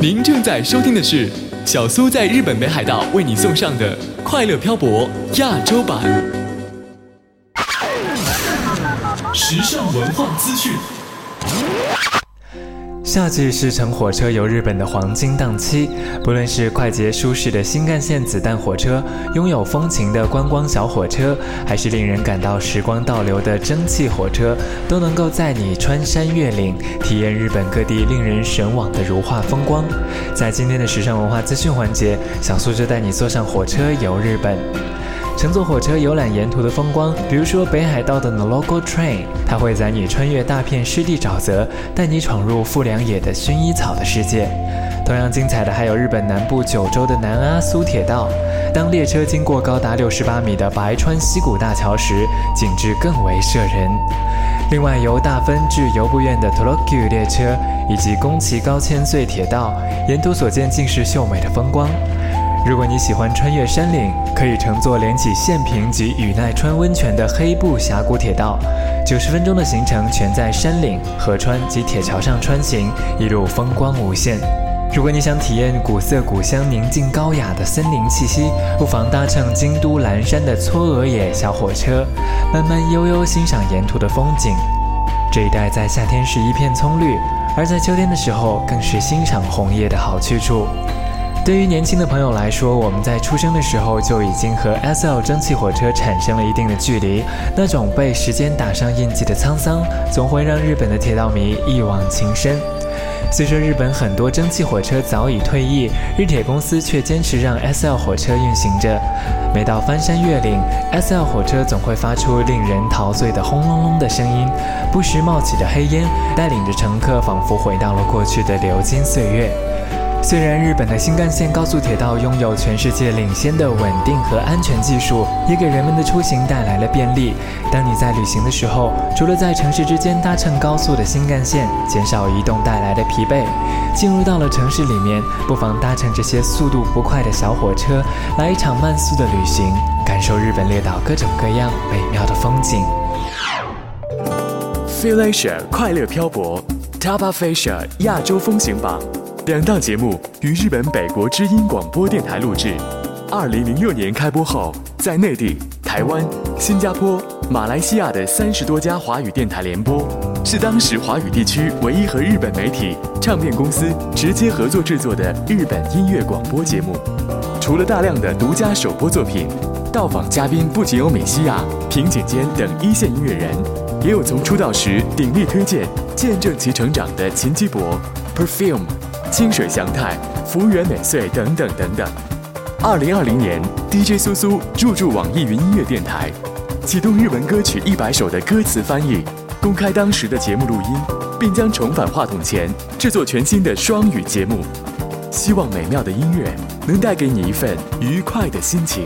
您正在收听的是小苏在日本北海道为你送上的《快乐漂泊》亚洲版，时尚文化资讯。夏季是乘火车游日本的黄金档期，不论是快捷舒适的新干线子弹火车，拥有风情的观光小火车，还是令人感到时光倒流的蒸汽火车，都能够载你穿山越岭，体验日本各地令人神往的如画风光。在今天的时尚文化资讯环节，小苏就带你坐上火车游日本。乘坐火车游览沿途的风光，比如说北海道的 Nologo Train，它会载你穿越大片湿地沼泽，带你闯入富良野的薰衣草的世界。同样精彩的还有日本南部九州的南阿苏铁道，当列车经过高达六十八米的白川溪谷大桥时，景致更为摄人。另外，由大分至游步院的 Tokyo 列车，以及宫崎高千穗铁道，沿途所见尽是秀美的风光。如果你喜欢穿越山岭，可以乘坐连起县平及宇奈川温泉的黑布峡谷铁道，九十分钟的行程全在山岭、河川及铁桥上穿行，一路风光无限。如果你想体验古色古香、宁静高雅的森林气息，不妨搭乘京都岚山的嵯峨野小火车，慢慢悠悠欣赏沿途的风景。这一带在夏天是一片葱绿，而在秋天的时候更是欣赏红叶的好去处。对于年轻的朋友来说，我们在出生的时候就已经和 S L 蒸汽火车产生了一定的距离。那种被时间打上印记的沧桑，总会让日本的铁道迷一往情深。虽说日本很多蒸汽火车早已退役，日铁公司却坚持让 S L 火车运行着。每到翻山越岭，S L 火车总会发出令人陶醉的轰隆隆的声音，不时冒起的黑烟，带领着乘客仿佛回到了过去的流金岁月。虽然日本的新干线高速铁道拥有全世界领先的稳定和安全技术，也给人们的出行带来了便利。当你在旅行的时候，除了在城市之间搭乘高速的新干线，减少移动带来的疲惫，进入到了城市里面，不妨搭乘这些速度不快的小火车，来一场慢速的旅行，感受日本列岛各种各样美妙的风景。Feel Asia 快乐漂泊，Top of Asia 亚洲风行榜。两档节目于日本北国之音广播电台录制。二零零六年开播后，在内地、台湾、新加坡、马来西亚的三十多家华语电台联播，是当时华语地区唯一和日本媒体、唱片公司直接合作制作的日本音乐广播节目。除了大量的独家首播作品，到访嘉宾不仅有美西亚、平井坚等一线音乐人，也有从出道时鼎力推荐、见证其成长的秦基博、Perfume。清水祥太、福原美穗等等等等。二零二零年，DJ 苏苏入驻网易云音乐电台，启动日文歌曲一百首的歌词翻译，公开当时的节目录音，并将重返话筒前制作全新的双语节目。希望美妙的音乐能带给你一份愉快的心情。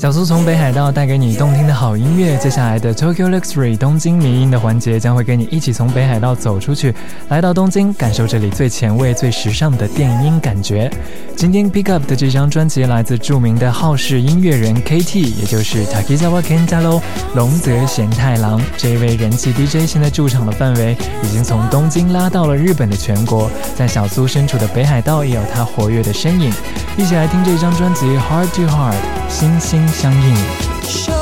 小苏从北海道带给你动听的好音乐，接下来的 Tokyo Luxury 东京迷音的环节将会跟你一起从北海道走出去，来到东京，感受这里最前卫、最时尚的电音感觉。今天 Pick Up 的这张专辑来自著名的好事音乐人 KT，也就是 Takizawa Kentaro 龙泽贤太郎。这位人气 DJ 现在驻场的范围已经从东京拉到了日本的全国，在小苏身处的北海道也有他活跃的身影。一起来听这张专辑 Heart to Heart，星星。相应。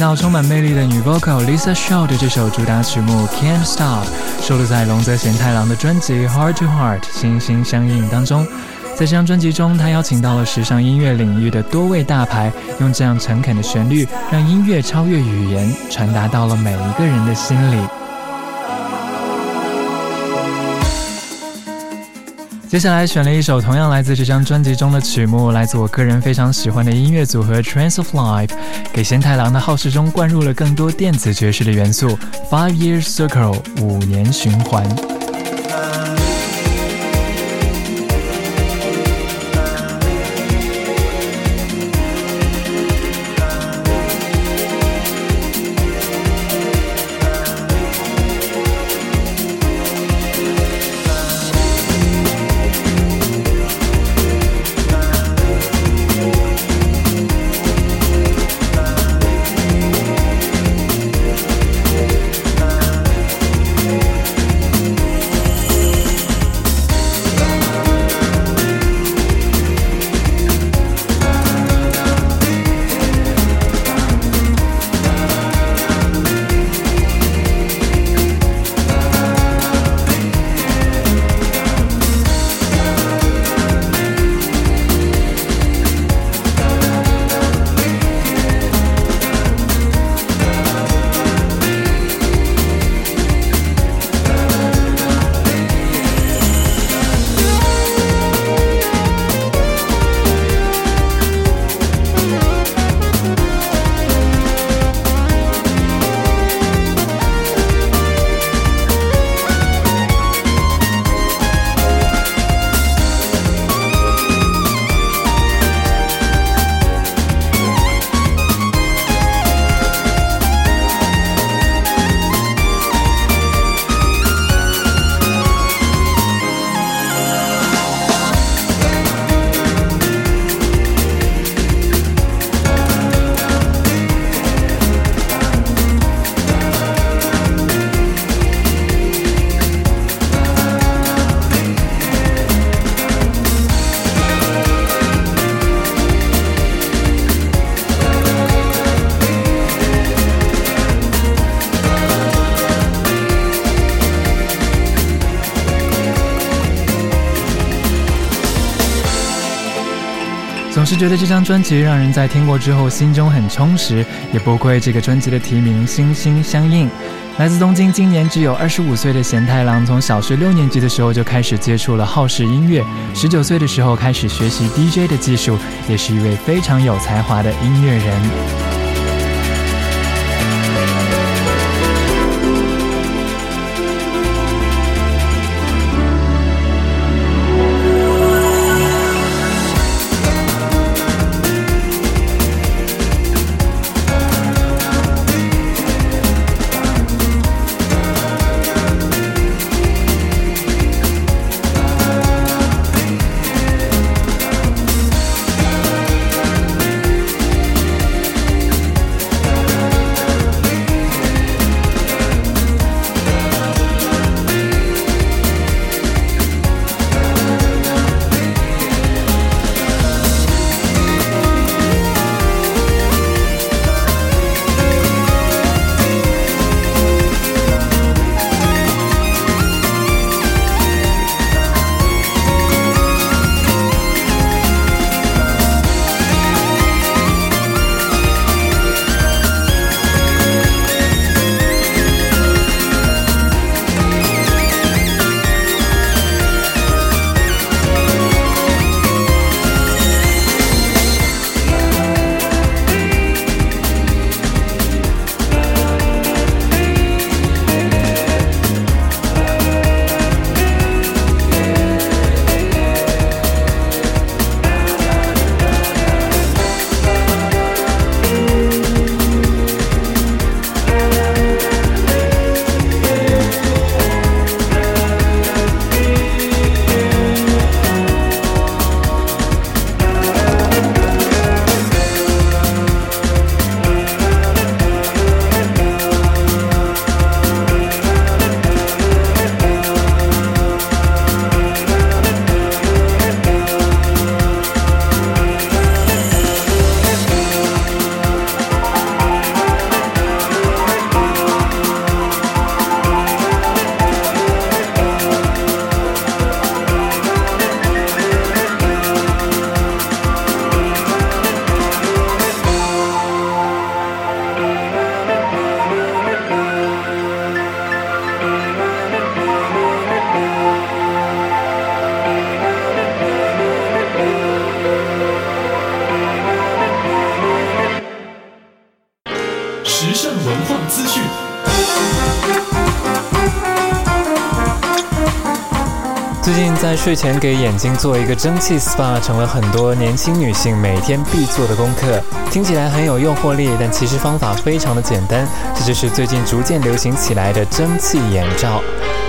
到充满魅力的女 vocal Lisa Shaw 的这首主打曲目《Can't Stop》，收录在龙泽贤太郎的专辑《Heart to Heart》心心相印当中。在这张专辑中，他邀请到了时尚音乐领域的多位大牌，用这样诚恳的旋律，让音乐超越语言，传达到了每一个人的心里。接下来选了一首同样来自这张专辑中的曲目，来自我个人非常喜欢的音乐组合 Trance of Life，给贤太郎的好事中灌入了更多电子爵士的元素。Five Years Circle 五年循环。是觉得这张专辑让人在听过之后心中很充实，也不愧这个专辑的提名“心心相印”。来自东京，今年只有二十五岁的贤太郎，从小学六年级的时候就开始接触了浩室音乐，十九岁的时候开始学习 DJ 的技术，也是一位非常有才华的音乐人。在睡前给眼睛做一个蒸汽 SPA，成了很多年轻女性每天必做的功课。听起来很有诱惑力，但其实方法非常的简单。这就是最近逐渐流行起来的蒸汽眼罩。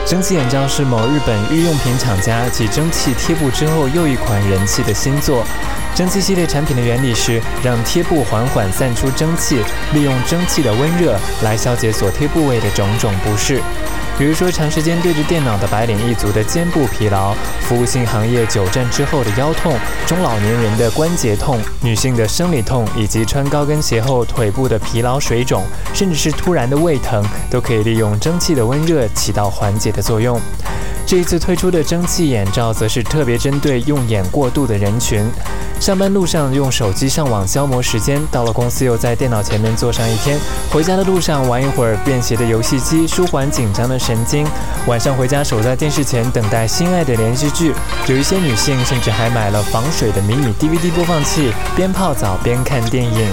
蒸汽眼罩是某日本日用品厂家继蒸汽贴布之后又一款人气的新作。蒸汽系列产品的原理是让贴布缓缓散出蒸汽，利用蒸汽的温热来消解所贴部位的种种不适。比如说，长时间对着电脑的白领一族的肩部疲劳，服务性行业久站之后的腰痛，中老年人的关节痛，女性的生理痛，以及穿高跟鞋后腿部的疲劳、水肿，甚至是突然的胃疼，都可以利用蒸汽的温热起到缓解的作用。这一次推出的蒸汽眼罩，则是特别针对用眼过度的人群。上班路上用手机上网消磨时间，到了公司又在电脑前面坐上一天，回家的路上玩一会儿便携的游戏机，舒缓紧张的神经。晚上回家守在电视前等待心爱的连续剧，有一些女性甚至还买了防水的迷你 DVD 播放器，边泡澡边看电影。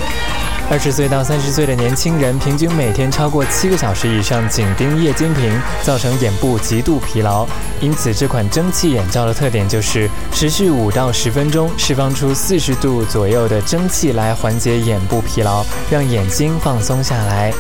二十岁到三十岁的年轻人，平均每天超过七个小时以上紧盯液晶屏，造成眼部极度疲劳。因此，这款蒸汽眼罩的特点就是持续五到十分钟，释放出四十度左右的蒸汽来缓解眼部疲劳，让眼睛放松下来。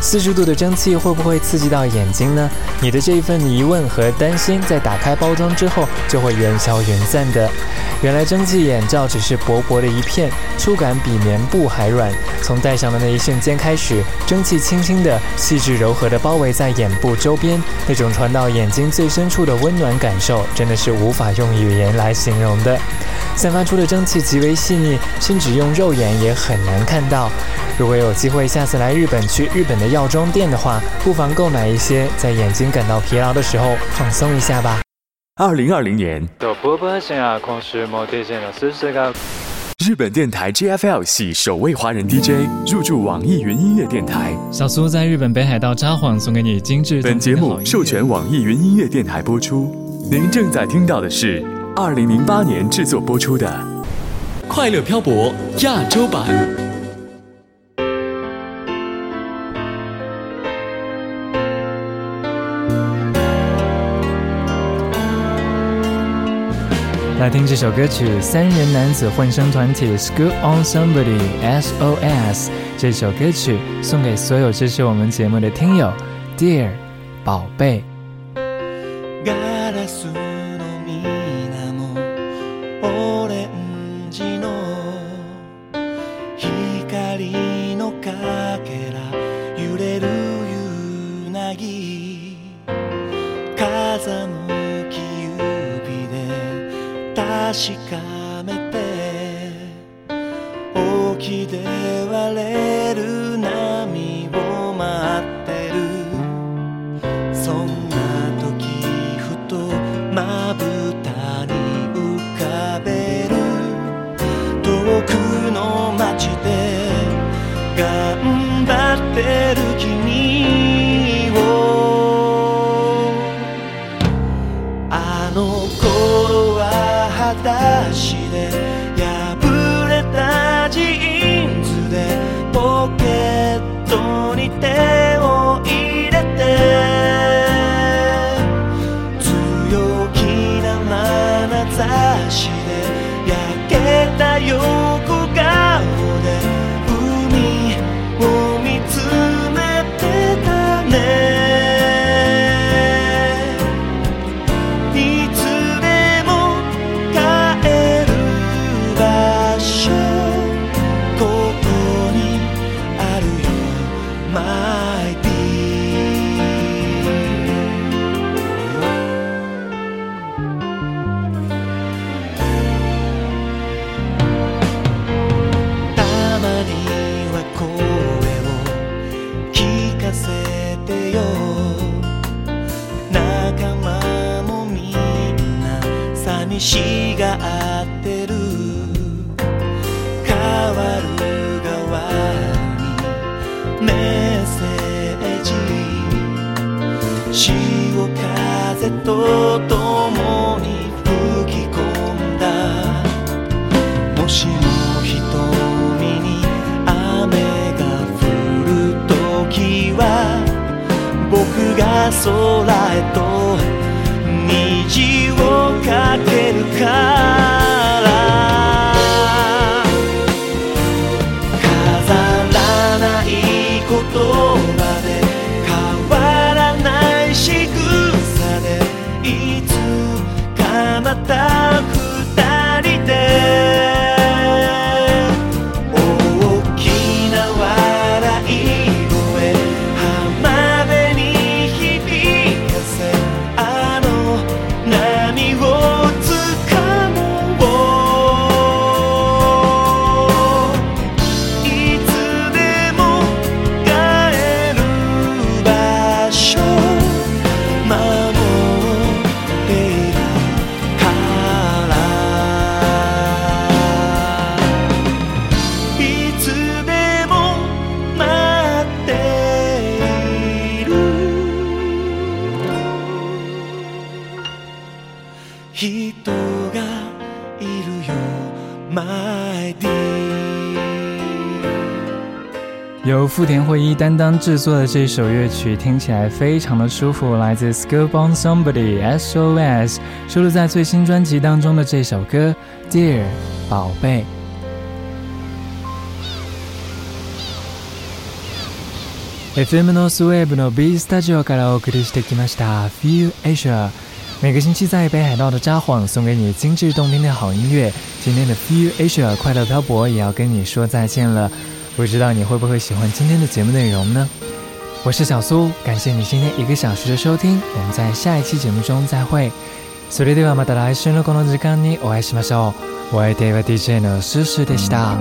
四十度的蒸汽会不会刺激到眼睛呢？你的这一份疑问和担心，在打开包装之后就会烟消云散的。原来蒸汽眼罩只是薄薄的一片，触感比棉布还软。从戴上的那一瞬间开始，蒸汽轻轻的、细致柔和的包围在眼部周边，那种传到眼睛最深处的温暖感受，真的是无法用语言来形容的。散发出的蒸汽极为细腻，甚至用肉眼也很难看到。如果有机会下次来日本去日本的药妆店的话，不妨购买一些，在眼睛感到疲劳的时候放松一下吧。二零二零年，日本电台 GFL 系首位华人 DJ 入驻网易云音乐电台。小苏在日本北海道札幌送给你精致。本节目授权网易云音乐电台播出。您正在听到的是二零零八年制作播出的《快乐漂泊》亚洲版。来听这首歌曲，三人男子混声团体 School on Somebody SOS。这首歌曲送给所有支持我们节目的听友，Dear 宝贝。寂しがってる。変わる側にメッセージ。潮風と共に吹き込んだ。もしも瞳に雨が降る時は僕が空へと富田惠一担当制作的这首乐曲听起来非常的舒服，来自 Schoolbound Somebody SOS，收录在最新专辑当中的这首歌《Dear 宝贝》。FM のスウェーブの B スタジオからお送りしてきました《Feel Asia》。每个星期在北海道的札幌送给你精致动听的好音乐。今天的 Feel Asia 快乐漂泊也要跟你说再见了。 不知道你会不会喜欢今天的节目内容呢？我是小苏，感谢你今天一个小时的收听，我们在下一期节目中再会。それではまた来週のこの時間にお会いしましょう。お相手は DJ のシュシュでした。